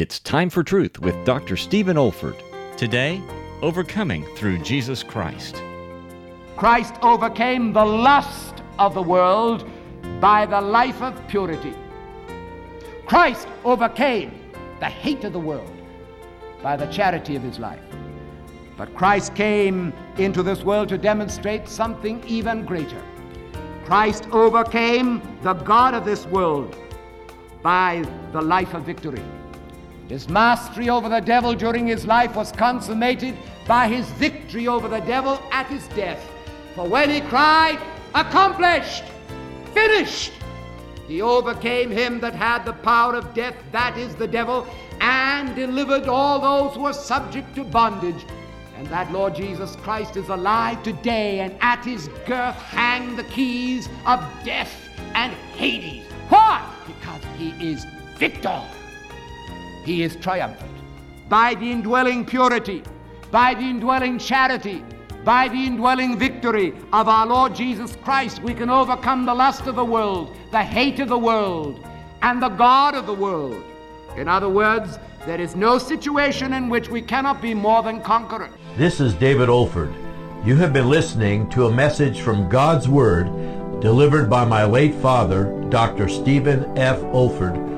It's Time for Truth with Dr. Stephen Olford. Today, overcoming through Jesus Christ. Christ overcame the lust of the world by the life of purity. Christ overcame the hate of the world by the charity of his life. But Christ came into this world to demonstrate something even greater. Christ overcame the God of this world by the life of victory. His mastery over the devil during his life was consummated by his victory over the devil at his death. For when he cried, Accomplished! Finished! He overcame him that had the power of death, that is the devil, and delivered all those who were subject to bondage. And that Lord Jesus Christ is alive today, and at his girth hang the keys of death and Hades. Why? Because he is victor. He is triumphant. By the indwelling purity, by the indwelling charity, by the indwelling victory of our Lord Jesus Christ, we can overcome the lust of the world, the hate of the world, and the God of the world. In other words, there is no situation in which we cannot be more than conquerors. This is David Olford. You have been listening to a message from God's Word delivered by my late father, Dr. Stephen F. Olford,